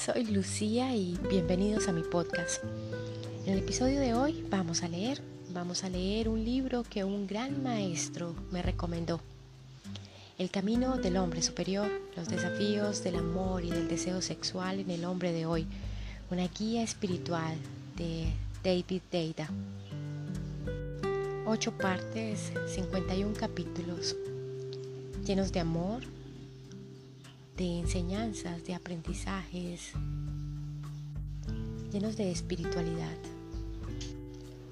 soy Lucía y bienvenidos a mi podcast. En el episodio de hoy vamos a leer, vamos a leer un libro que un gran maestro me recomendó. El camino del hombre superior, los desafíos del amor y del deseo sexual en el hombre de hoy, una guía espiritual de David Deida. Ocho partes, 51 capítulos, llenos de amor, de enseñanzas, de aprendizajes, llenos de espiritualidad.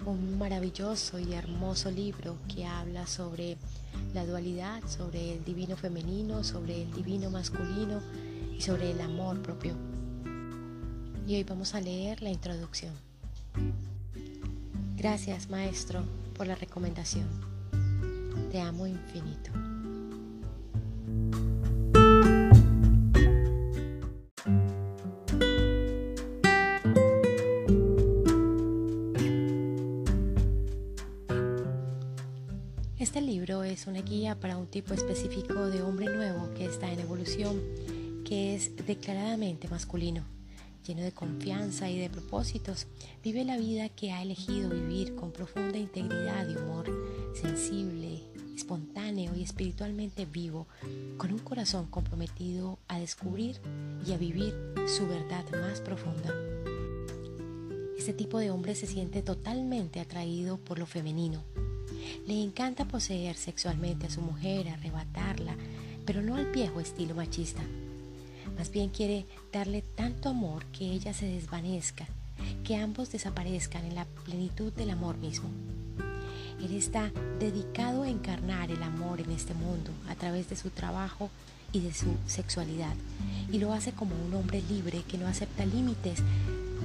Un maravilloso y hermoso libro que habla sobre la dualidad, sobre el divino femenino, sobre el divino masculino y sobre el amor propio. Y hoy vamos a leer la introducción. Gracias, maestro, por la recomendación. Te amo infinito. Para un tipo específico de hombre nuevo que está en evolución, que es declaradamente masculino, lleno de confianza y de propósitos. Vive la vida que ha elegido vivir con profunda integridad y humor, sensible, espontáneo y espiritualmente vivo, con un corazón comprometido a descubrir y a vivir su verdad más profunda. Este tipo de hombre se siente totalmente atraído por lo femenino, le encanta poseer sexualmente a su mujer, arrebatarla, pero no al viejo estilo machista. Más bien quiere darle tanto amor que ella se desvanezca, que ambos desaparezcan en la plenitud del amor mismo. Él está dedicado a encarnar el amor en este mundo a través de su trabajo y de su sexualidad, y lo hace como un hombre libre que no acepta límites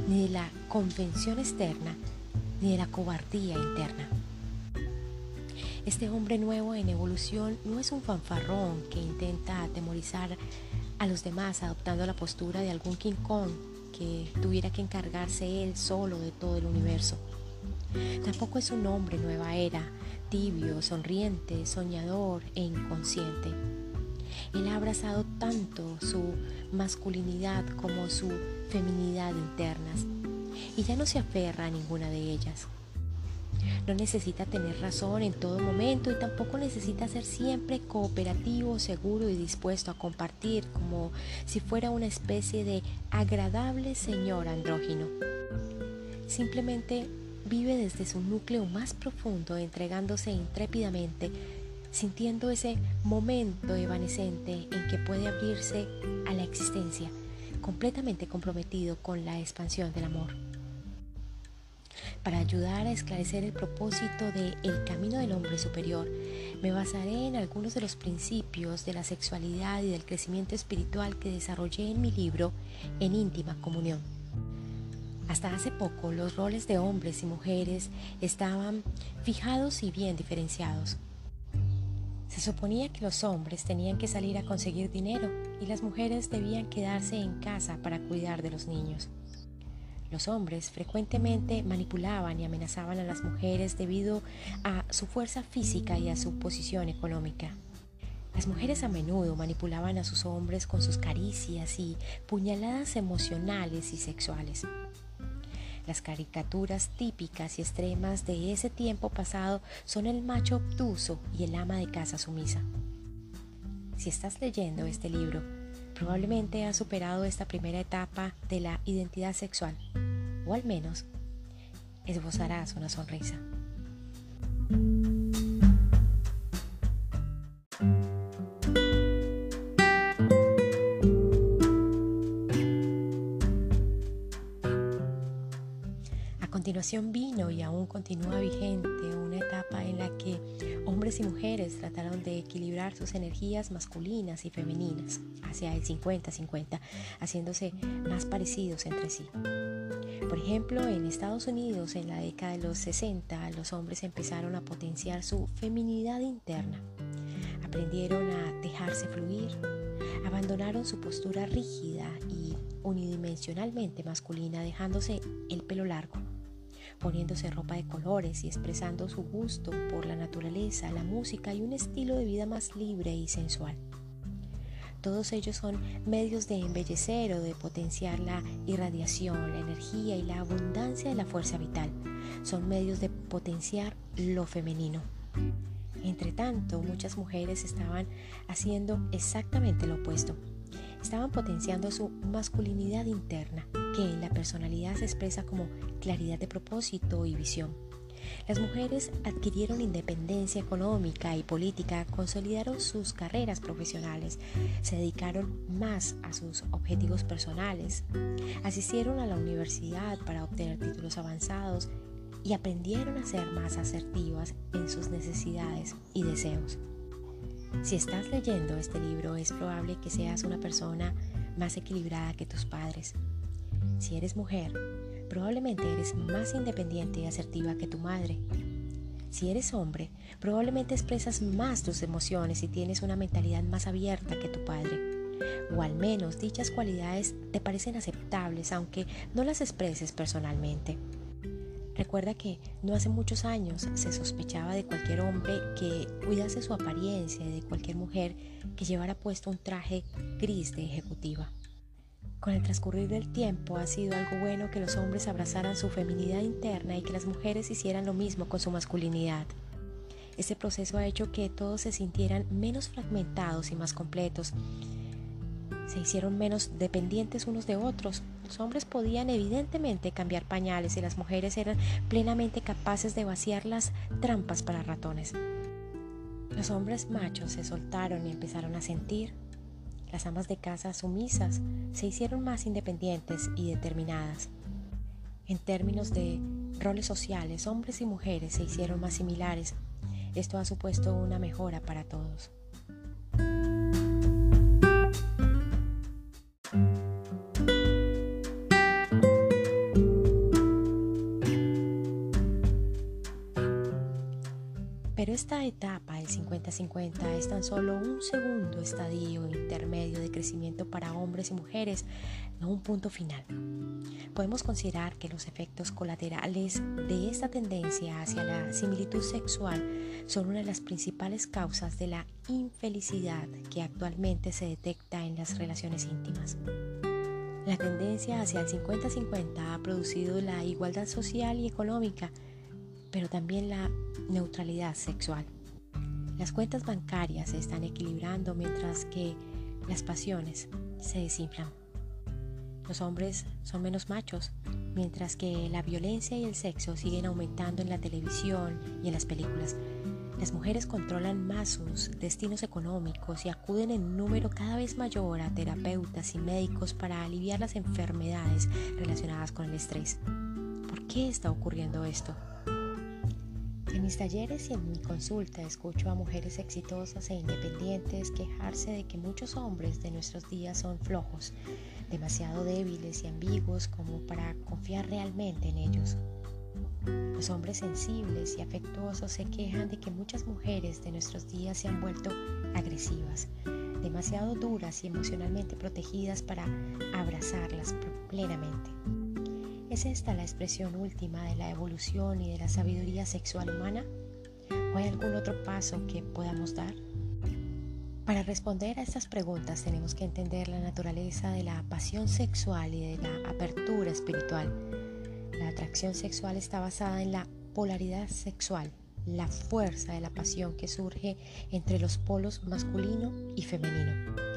ni de la convención externa ni de la cobardía interna. Este hombre nuevo en evolución no es un fanfarrón que intenta atemorizar a los demás adoptando la postura de algún King Kong que tuviera que encargarse él solo de todo el universo. Tampoco es un hombre nueva era, tibio, sonriente, soñador e inconsciente. Él ha abrazado tanto su masculinidad como su feminidad internas y ya no se aferra a ninguna de ellas. No necesita tener razón en todo momento y tampoco necesita ser siempre cooperativo, seguro y dispuesto a compartir como si fuera una especie de agradable señor andrógino. Simplemente vive desde su núcleo más profundo entregándose intrépidamente, sintiendo ese momento evanescente en que puede abrirse a la existencia, completamente comprometido con la expansión del amor para ayudar a esclarecer el propósito de El Camino del Hombre Superior, me basaré en algunos de los principios de la sexualidad y del crecimiento espiritual que desarrollé en mi libro En íntima comunión. Hasta hace poco los roles de hombres y mujeres estaban fijados y bien diferenciados. Se suponía que los hombres tenían que salir a conseguir dinero y las mujeres debían quedarse en casa para cuidar de los niños. Los hombres frecuentemente manipulaban y amenazaban a las mujeres debido a su fuerza física y a su posición económica. Las mujeres a menudo manipulaban a sus hombres con sus caricias y puñaladas emocionales y sexuales. Las caricaturas típicas y extremas de ese tiempo pasado son el macho obtuso y el ama de casa sumisa. Si estás leyendo este libro, probablemente has superado esta primera etapa de la identidad sexual o al menos esbozarás una sonrisa. Vino y aún continúa vigente una etapa en la que hombres y mujeres trataron de equilibrar sus energías masculinas y femeninas hacia el 50-50, haciéndose más parecidos entre sí. Por ejemplo, en Estados Unidos en la década de los 60 los hombres empezaron a potenciar su feminidad interna. Aprendieron a dejarse fluir, abandonaron su postura rígida y unidimensionalmente masculina dejándose el pelo largo, poniéndose ropa de colores y expresando su gusto por la naturaleza, la música y un estilo de vida más libre y sensual. Todos ellos son medios de embellecer o de potenciar la irradiación, la energía y la abundancia de la fuerza vital. Son medios de potenciar lo femenino. Entre tanto, muchas mujeres estaban haciendo exactamente lo opuesto. Estaban potenciando su masculinidad interna, que en la personalidad se expresa como claridad de propósito y visión. Las mujeres adquirieron independencia económica y política, consolidaron sus carreras profesionales, se dedicaron más a sus objetivos personales, asistieron a la universidad para obtener títulos avanzados y aprendieron a ser más asertivas en sus necesidades y deseos. Si estás leyendo este libro es probable que seas una persona más equilibrada que tus padres. Si eres mujer, probablemente eres más independiente y asertiva que tu madre. Si eres hombre, probablemente expresas más tus emociones y tienes una mentalidad más abierta que tu padre. O al menos dichas cualidades te parecen aceptables aunque no las expreses personalmente. Recuerda que no hace muchos años se sospechaba de cualquier hombre que cuidase su apariencia de cualquier mujer que llevara puesto un traje gris de ejecutiva. Con el transcurrir del tiempo ha sido algo bueno que los hombres abrazaran su feminidad interna y que las mujeres hicieran lo mismo con su masculinidad. Este proceso ha hecho que todos se sintieran menos fragmentados y más completos. Se hicieron menos dependientes unos de otros. Los hombres podían evidentemente cambiar pañales y las mujeres eran plenamente capaces de vaciar las trampas para ratones. Los hombres machos se soltaron y empezaron a sentir, las amas de casa sumisas se hicieron más independientes y determinadas. En términos de roles sociales, hombres y mujeres se hicieron más similares. Esto ha supuesto una mejora para todos. Esta etapa, el 50-50, es tan solo un segundo estadio intermedio de crecimiento para hombres y mujeres, no un punto final. Podemos considerar que los efectos colaterales de esta tendencia hacia la similitud sexual son una de las principales causas de la infelicidad que actualmente se detecta en las relaciones íntimas. La tendencia hacia el 50-50 ha producido la igualdad social y económica pero también la neutralidad sexual. Las cuentas bancarias se están equilibrando mientras que las pasiones se desinflan. Los hombres son menos machos, mientras que la violencia y el sexo siguen aumentando en la televisión y en las películas. Las mujeres controlan más sus destinos económicos y acuden en número cada vez mayor a terapeutas y médicos para aliviar las enfermedades relacionadas con el estrés. ¿Por qué está ocurriendo esto? En mis talleres y en mi consulta escucho a mujeres exitosas e independientes quejarse de que muchos hombres de nuestros días son flojos, demasiado débiles y ambiguos como para confiar realmente en ellos. Los hombres sensibles y afectuosos se quejan de que muchas mujeres de nuestros días se han vuelto agresivas, demasiado duras y emocionalmente protegidas para abrazarlas plenamente. ¿Es esta la expresión última de la evolución y de la sabiduría sexual humana? ¿O hay algún otro paso que podamos dar? Para responder a estas preguntas tenemos que entender la naturaleza de la pasión sexual y de la apertura espiritual. La atracción sexual está basada en la polaridad sexual, la fuerza de la pasión que surge entre los polos masculino y femenino.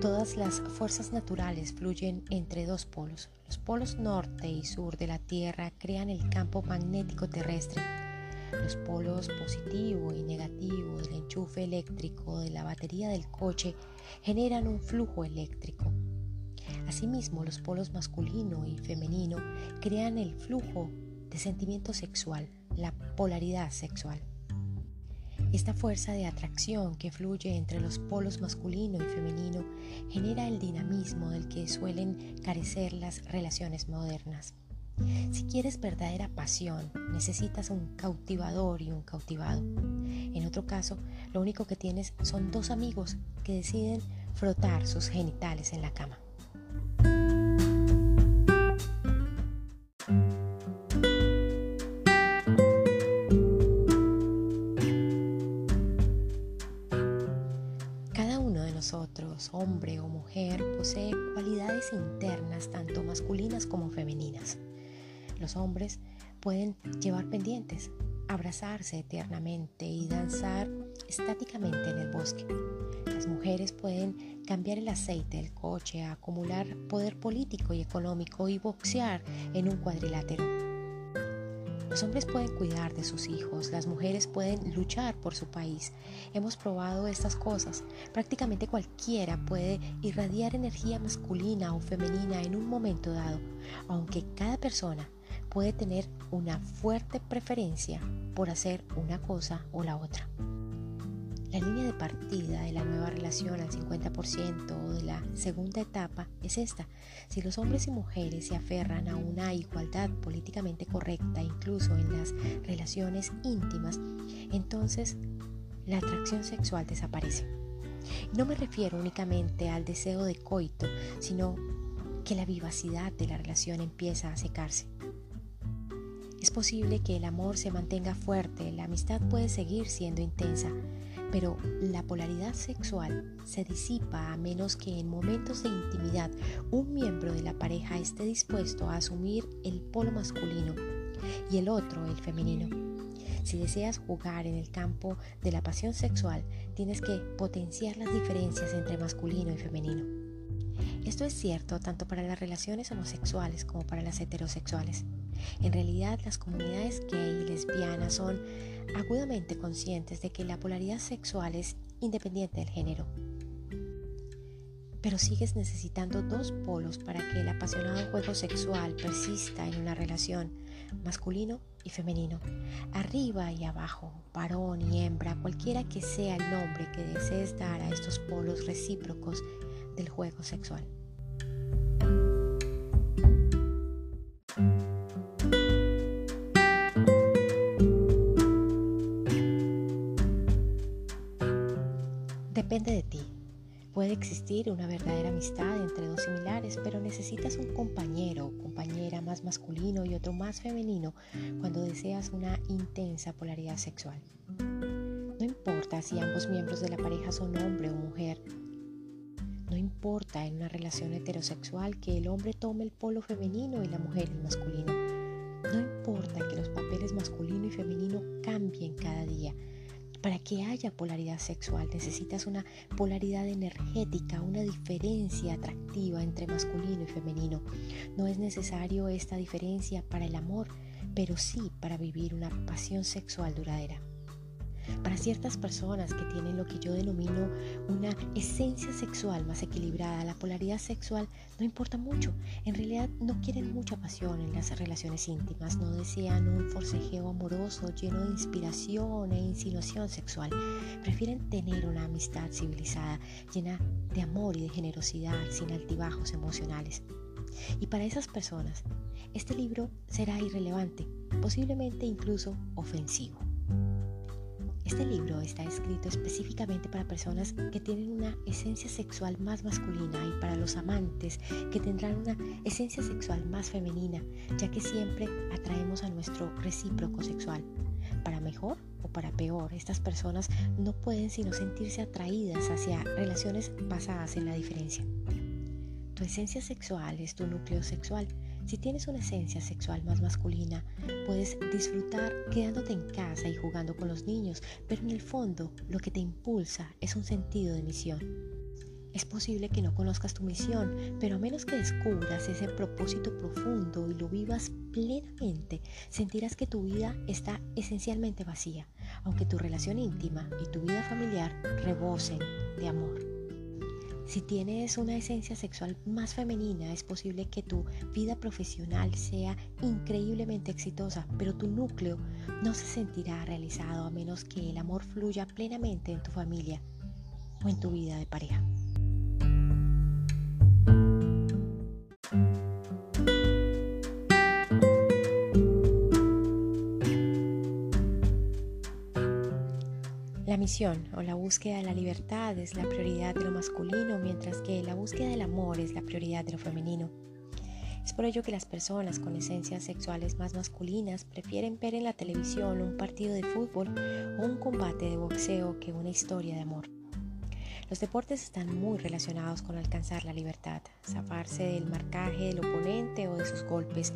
Todas las fuerzas naturales fluyen entre dos polos. Los polos norte y sur de la Tierra crean el campo magnético terrestre. Los polos positivo y negativo del enchufe eléctrico de la batería del coche generan un flujo eléctrico. Asimismo, los polos masculino y femenino crean el flujo de sentimiento sexual, la polaridad sexual. Esta fuerza de atracción que fluye entre los polos masculino y femenino genera el dinamismo del que suelen carecer las relaciones modernas. Si quieres verdadera pasión, necesitas un cautivador y un cautivado. En otro caso, lo único que tienes son dos amigos que deciden frotar sus genitales en la cama. Cualidades internas tanto masculinas como femeninas. Los hombres pueden llevar pendientes, abrazarse eternamente y danzar estáticamente en el bosque. Las mujeres pueden cambiar el aceite del coche, acumular poder político y económico y boxear en un cuadrilátero. Los hombres pueden cuidar de sus hijos, las mujeres pueden luchar por su país. Hemos probado estas cosas. Prácticamente cualquiera puede irradiar energía masculina o femenina en un momento dado, aunque cada persona puede tener una fuerte preferencia por hacer una cosa o la otra. La línea de partida de la nueva relación al 50% o de la segunda etapa es esta. Si los hombres y mujeres se aferran a una igualdad políticamente correcta, incluso en las relaciones íntimas, entonces la atracción sexual desaparece. No me refiero únicamente al deseo de coito, sino que la vivacidad de la relación empieza a secarse. Es posible que el amor se mantenga fuerte, la amistad puede seguir siendo intensa, pero la polaridad sexual se disipa a menos que en momentos de intimidad un miembro de la pareja esté dispuesto a asumir el polo masculino y el otro el femenino. Si deseas jugar en el campo de la pasión sexual, tienes que potenciar las diferencias entre masculino y femenino. Esto es cierto tanto para las relaciones homosexuales como para las heterosexuales. En realidad, las comunidades gay y lesbianas son agudamente conscientes de que la polaridad sexual es independiente del género. Pero sigues necesitando dos polos para que el apasionado juego sexual persista en una relación masculino y femenino, arriba y abajo, varón y hembra, cualquiera que sea el nombre que desees dar a estos polos recíprocos del juego sexual. Una verdadera amistad entre dos similares, pero necesitas un compañero o compañera más masculino y otro más femenino cuando deseas una intensa polaridad sexual. No importa si ambos miembros de la pareja son hombre o mujer. No importa en una relación heterosexual que el hombre tome el polo femenino y la mujer el masculino. No importa que los papeles masculino y femenino cambien cada día para que haya polaridad sexual necesitas una polaridad energética, una diferencia atractiva entre masculino y femenino. No es necesario esta diferencia para el amor, pero sí para vivir una pasión sexual duradera. Para ciertas personas que tienen lo que yo denomino una esencia sexual más equilibrada, la polaridad sexual no importa mucho. En realidad no quieren mucha pasión en las relaciones íntimas, no desean un forcejeo amoroso lleno de inspiración e insinuación sexual. Prefieren tener una amistad civilizada, llena de amor y de generosidad, sin altibajos emocionales. Y para esas personas, este libro será irrelevante, posiblemente incluso ofensivo. Este libro está escrito específicamente para personas que tienen una esencia sexual más masculina y para los amantes que tendrán una esencia sexual más femenina, ya que siempre atraemos a nuestro recíproco sexual. Para mejor o para peor, estas personas no pueden sino sentirse atraídas hacia relaciones basadas en la diferencia. Tu esencia sexual es tu núcleo sexual si tienes una esencia sexual más masculina, puedes disfrutar quedándote en casa y jugando con los niños, pero en el fondo lo que te impulsa es un sentido de misión. Es posible que no conozcas tu misión, pero a menos que descubras ese propósito profundo y lo vivas plenamente, sentirás que tu vida está esencialmente vacía, aunque tu relación íntima y tu vida familiar rebosen de amor. Si tienes una esencia sexual más femenina, es posible que tu vida profesional sea increíblemente exitosa, pero tu núcleo no se sentirá realizado a menos que el amor fluya plenamente en tu familia o en tu vida de pareja. O la búsqueda de la libertad es la prioridad de lo masculino, mientras que la búsqueda del amor es la prioridad de lo femenino. Es por ello que las personas con esencias sexuales más masculinas prefieren ver en la televisión un partido de fútbol o un combate de boxeo que una historia de amor. Los deportes están muy relacionados con alcanzar la libertad, zafarse del marcaje del oponente o de sus golpes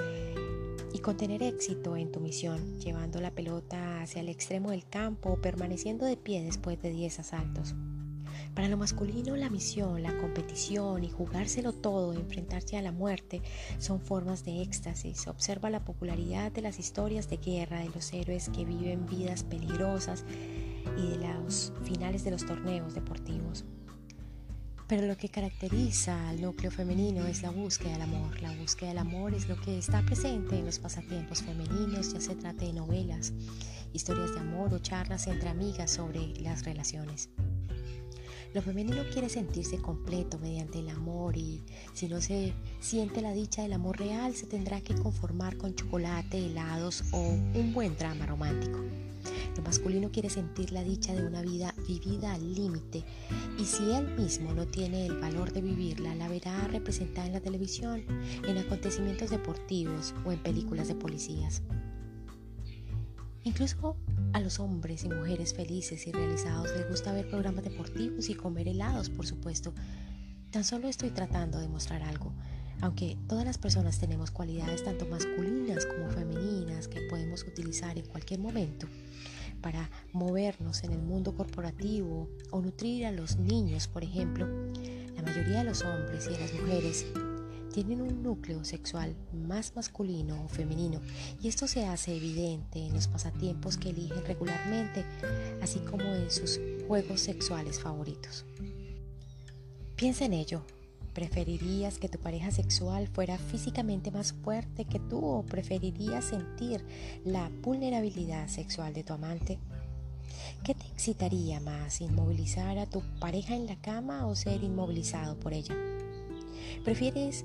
y con tener éxito en tu misión, llevando la pelota hacia el extremo del campo o permaneciendo de pie después de 10 asaltos. Para lo masculino, la misión, la competición y jugárselo todo, enfrentarse a la muerte, son formas de éxtasis. Observa la popularidad de las historias de guerra, de los héroes que viven vidas peligrosas y de los finales de los torneos deportivos. Pero lo que caracteriza al núcleo femenino es la búsqueda del amor. La búsqueda del amor es lo que está presente en los pasatiempos femeninos, ya se trate de novelas, historias de amor o charlas entre amigas sobre las relaciones. Lo femenino quiere sentirse completo mediante el amor y si no se siente la dicha del amor real se tendrá que conformar con chocolate, helados o un buen drama romántico. Lo masculino quiere sentir la dicha de una vida vivida al límite y si él mismo no tiene el valor de vivirla, la verá representada en la televisión, en acontecimientos deportivos o en películas de policías. Incluso a los hombres y mujeres felices y realizados les gusta ver programas deportivos y comer helados, por supuesto. Tan solo estoy tratando de mostrar algo. Aunque todas las personas tenemos cualidades tanto masculinas como femeninas que podemos utilizar en cualquier momento para movernos en el mundo corporativo o nutrir a los niños, por ejemplo, la mayoría de los hombres y de las mujeres tienen un núcleo sexual más masculino o femenino y esto se hace evidente en los pasatiempos que eligen regularmente, así como en sus juegos sexuales favoritos. Piensa en ello. ¿Preferirías que tu pareja sexual fuera físicamente más fuerte que tú o preferirías sentir la vulnerabilidad sexual de tu amante? ¿Qué te excitaría más, inmovilizar a tu pareja en la cama o ser inmovilizado por ella? ¿Prefieres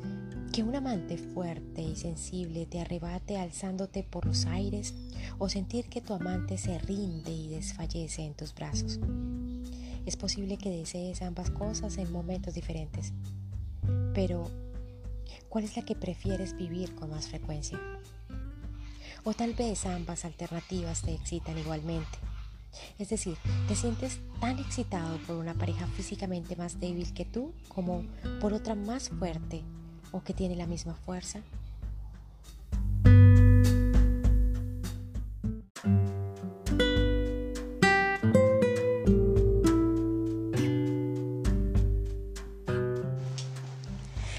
que un amante fuerte y sensible te arrebate alzándote por los aires o sentir que tu amante se rinde y desfallece en tus brazos? Es posible que desees ambas cosas en momentos diferentes, pero ¿cuál es la que prefieres vivir con más frecuencia? O tal vez ambas alternativas te excitan igualmente. Es decir, te sientes tan excitado por una pareja físicamente más débil que tú como por otra más fuerte o que tiene la misma fuerza.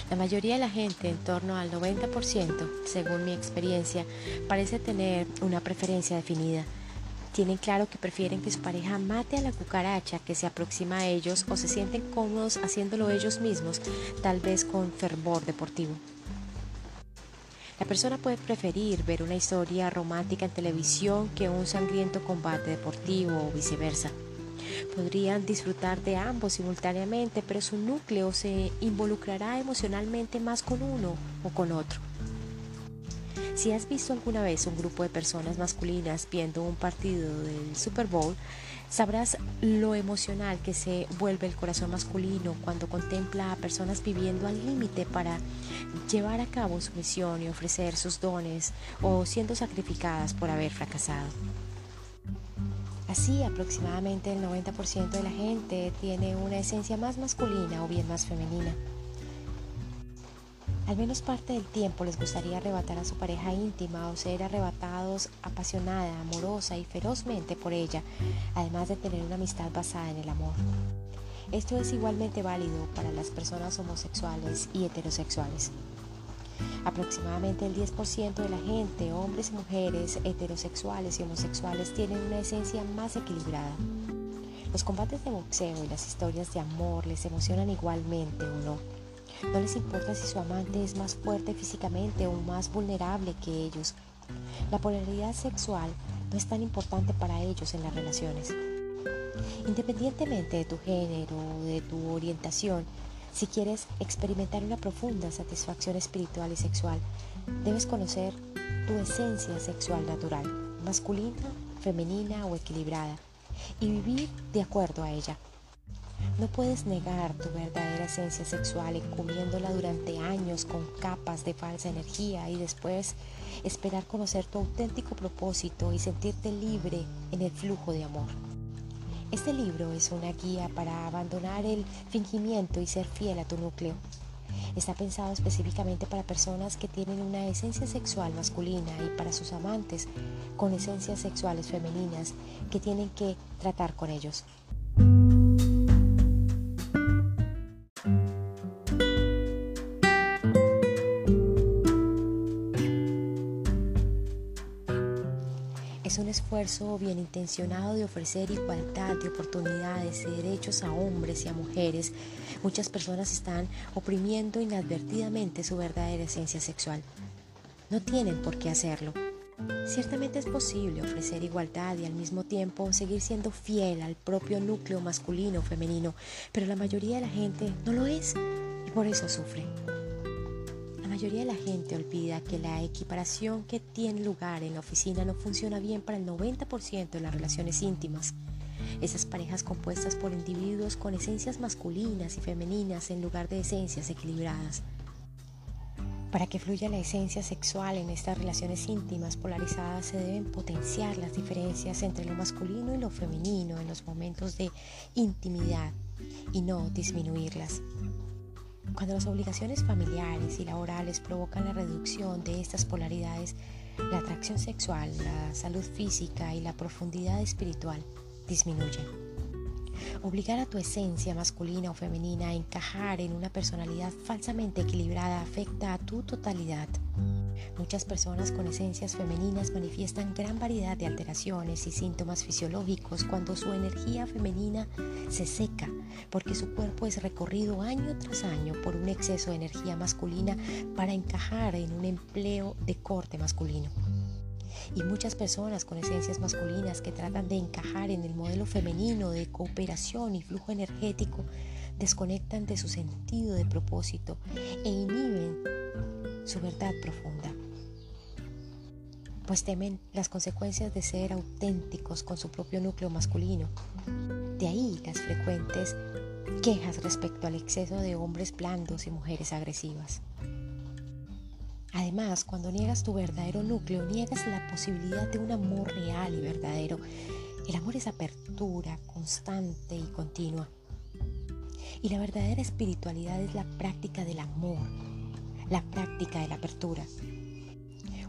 La mayoría de la gente, en torno al 90%, según mi experiencia, parece tener una preferencia definida tienen claro que prefieren que su pareja mate a la cucaracha que se aproxima a ellos o se sienten cómodos haciéndolo ellos mismos, tal vez con fervor deportivo. La persona puede preferir ver una historia romántica en televisión que un sangriento combate deportivo o viceversa. Podrían disfrutar de ambos simultáneamente, pero su núcleo se involucrará emocionalmente más con uno o con otro. Si has visto alguna vez un grupo de personas masculinas viendo un partido del Super Bowl, sabrás lo emocional que se vuelve el corazón masculino cuando contempla a personas viviendo al límite para llevar a cabo su misión y ofrecer sus dones o siendo sacrificadas por haber fracasado. Así, aproximadamente el 90% de la gente tiene una esencia más masculina o bien más femenina. Al menos parte del tiempo les gustaría arrebatar a su pareja íntima o ser arrebatados apasionada, amorosa y ferozmente por ella, además de tener una amistad basada en el amor. Esto es igualmente válido para las personas homosexuales y heterosexuales. Aproximadamente el 10% de la gente, hombres y mujeres, heterosexuales y homosexuales, tienen una esencia más equilibrada. Los combates de boxeo y las historias de amor les emocionan igualmente o no. No les importa si su amante es más fuerte físicamente o más vulnerable que ellos. La polaridad sexual no es tan importante para ellos en las relaciones. Independientemente de tu género o de tu orientación, si quieres experimentar una profunda satisfacción espiritual y sexual, debes conocer tu esencia sexual natural, masculina, femenina o equilibrada, y vivir de acuerdo a ella. No puedes negar tu verdadera esencia sexual encubriéndola durante años con capas de falsa energía y después esperar conocer tu auténtico propósito y sentirte libre en el flujo de amor. Este libro es una guía para abandonar el fingimiento y ser fiel a tu núcleo. Está pensado específicamente para personas que tienen una esencia sexual masculina y para sus amantes con esencias sexuales femeninas que tienen que tratar con ellos. Esfuerzo bien intencionado de ofrecer igualdad de oportunidades y derechos a hombres y a mujeres. Muchas personas están oprimiendo inadvertidamente su verdadera esencia sexual. No tienen por qué hacerlo. Ciertamente es posible ofrecer igualdad y al mismo tiempo seguir siendo fiel al propio núcleo masculino o femenino, pero la mayoría de la gente no lo es y por eso sufre. La mayoría de la gente olvida que la equiparación que tiene lugar en la oficina no funciona bien para el 90% de las relaciones íntimas. Esas parejas compuestas por individuos con esencias masculinas y femeninas en lugar de esencias equilibradas. Para que fluya la esencia sexual en estas relaciones íntimas polarizadas se deben potenciar las diferencias entre lo masculino y lo femenino en los momentos de intimidad y no disminuirlas. Cuando las obligaciones familiares y laborales provocan la reducción de estas polaridades, la atracción sexual, la salud física y la profundidad espiritual disminuyen. Obligar a tu esencia masculina o femenina a encajar en una personalidad falsamente equilibrada afecta a tu totalidad. Muchas personas con esencias femeninas manifiestan gran variedad de alteraciones y síntomas fisiológicos cuando su energía femenina se seca, porque su cuerpo es recorrido año tras año por un exceso de energía masculina para encajar en un empleo de corte masculino. Y muchas personas con esencias masculinas que tratan de encajar en el modelo femenino de cooperación y flujo energético desconectan de su sentido de propósito e inhiben su verdad profunda, pues temen las consecuencias de ser auténticos con su propio núcleo masculino. De ahí las frecuentes quejas respecto al exceso de hombres blandos y mujeres agresivas. Además, cuando niegas tu verdadero núcleo, niegas la posibilidad de un amor real y verdadero. El amor es apertura constante y continua. Y la verdadera espiritualidad es la práctica del amor, la práctica de la apertura.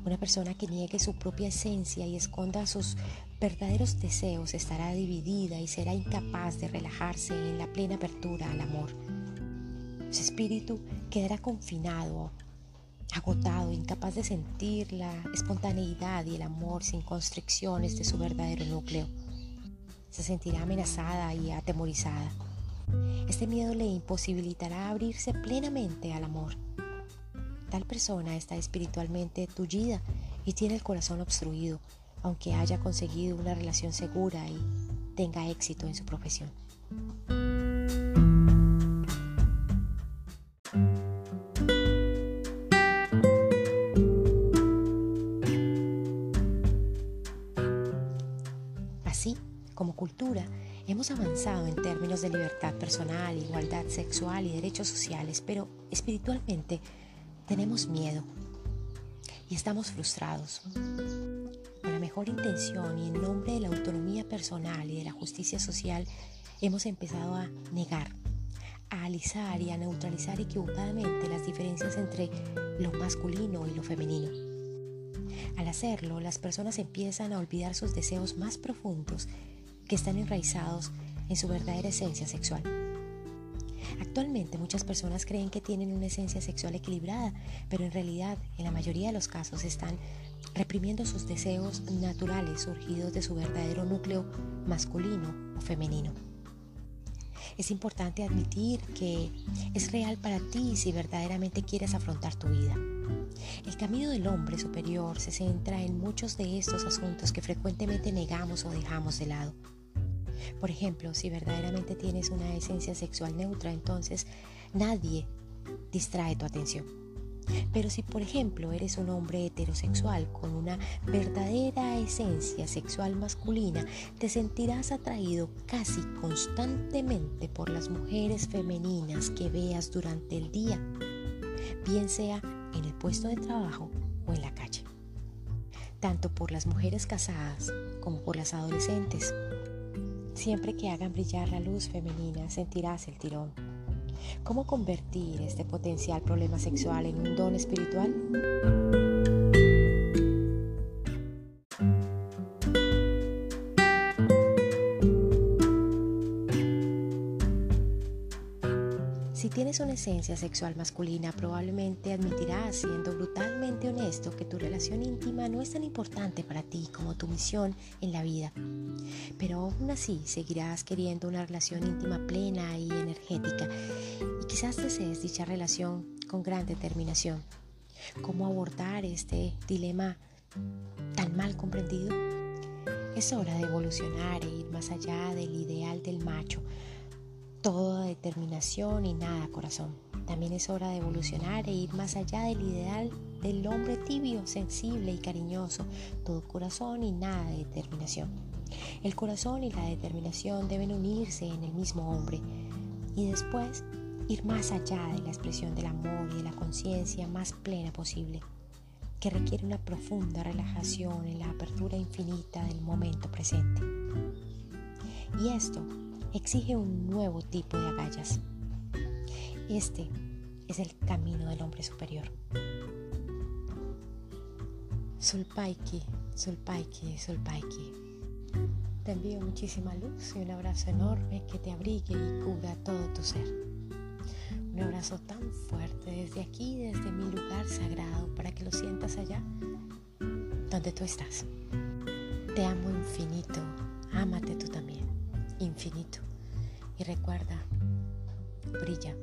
Una persona que niegue su propia esencia y esconda sus verdaderos deseos estará dividida y será incapaz de relajarse en la plena apertura al amor. Su espíritu quedará confinado agotado, incapaz de sentir la espontaneidad y el amor sin constricciones de su verdadero núcleo. Se sentirá amenazada y atemorizada. Este miedo le imposibilitará abrirse plenamente al amor. Tal persona está espiritualmente tullida y tiene el corazón obstruido, aunque haya conseguido una relación segura y tenga éxito en su profesión. Como cultura, hemos avanzado en términos de libertad personal, igualdad sexual y derechos sociales, pero espiritualmente tenemos miedo y estamos frustrados. Con la mejor intención y en nombre de la autonomía personal y de la justicia social, hemos empezado a negar, a alisar y a neutralizar equivocadamente las diferencias entre lo masculino y lo femenino. Al hacerlo, las personas empiezan a olvidar sus deseos más profundos que están enraizados en su verdadera esencia sexual. Actualmente muchas personas creen que tienen una esencia sexual equilibrada, pero en realidad en la mayoría de los casos están reprimiendo sus deseos naturales surgidos de su verdadero núcleo masculino o femenino. Es importante admitir que es real para ti si verdaderamente quieres afrontar tu vida. El camino del hombre superior se centra en muchos de estos asuntos que frecuentemente negamos o dejamos de lado. Por ejemplo, si verdaderamente tienes una esencia sexual neutra, entonces nadie distrae tu atención. Pero si, por ejemplo, eres un hombre heterosexual con una verdadera esencia sexual masculina, te sentirás atraído casi constantemente por las mujeres femeninas que veas durante el día, bien sea en el puesto de trabajo o en la calle. Tanto por las mujeres casadas como por las adolescentes Siempre que hagan brillar la luz femenina sentirás el tirón. ¿Cómo convertir este potencial problema sexual en un don espiritual? Si tienes una esencia sexual masculina, probablemente admitirás, siendo brutalmente honesto, que tu relación íntima no es tan importante para ti como tu misión en la vida. Pero aún así seguirás queriendo una relación íntima plena y energética y quizás desees dicha relación con gran determinación. ¿Cómo abordar este dilema tan mal comprendido? Es hora de evolucionar e ir más allá del ideal del macho toda determinación y nada corazón. También es hora de evolucionar e ir más allá del ideal del hombre tibio, sensible y cariñoso, todo corazón y nada de determinación. El corazón y la determinación deben unirse en el mismo hombre y después ir más allá de la expresión del amor y de la conciencia más plena posible, que requiere una profunda relajación en la apertura infinita del momento presente. Y esto exige un nuevo tipo de agallas. Este es el camino del hombre superior. Sulpaiki, Sulpaiki, Sulpaiki. Te envío muchísima luz y un abrazo enorme que te abrigue y cubra todo tu ser. Un abrazo tan fuerte desde aquí, desde mi lugar sagrado, para que lo sientas allá, donde tú estás. Te amo infinito, ámate tú también, infinito. Y recuerda, brilla,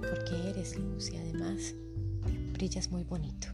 porque eres luz y además brillas muy bonito.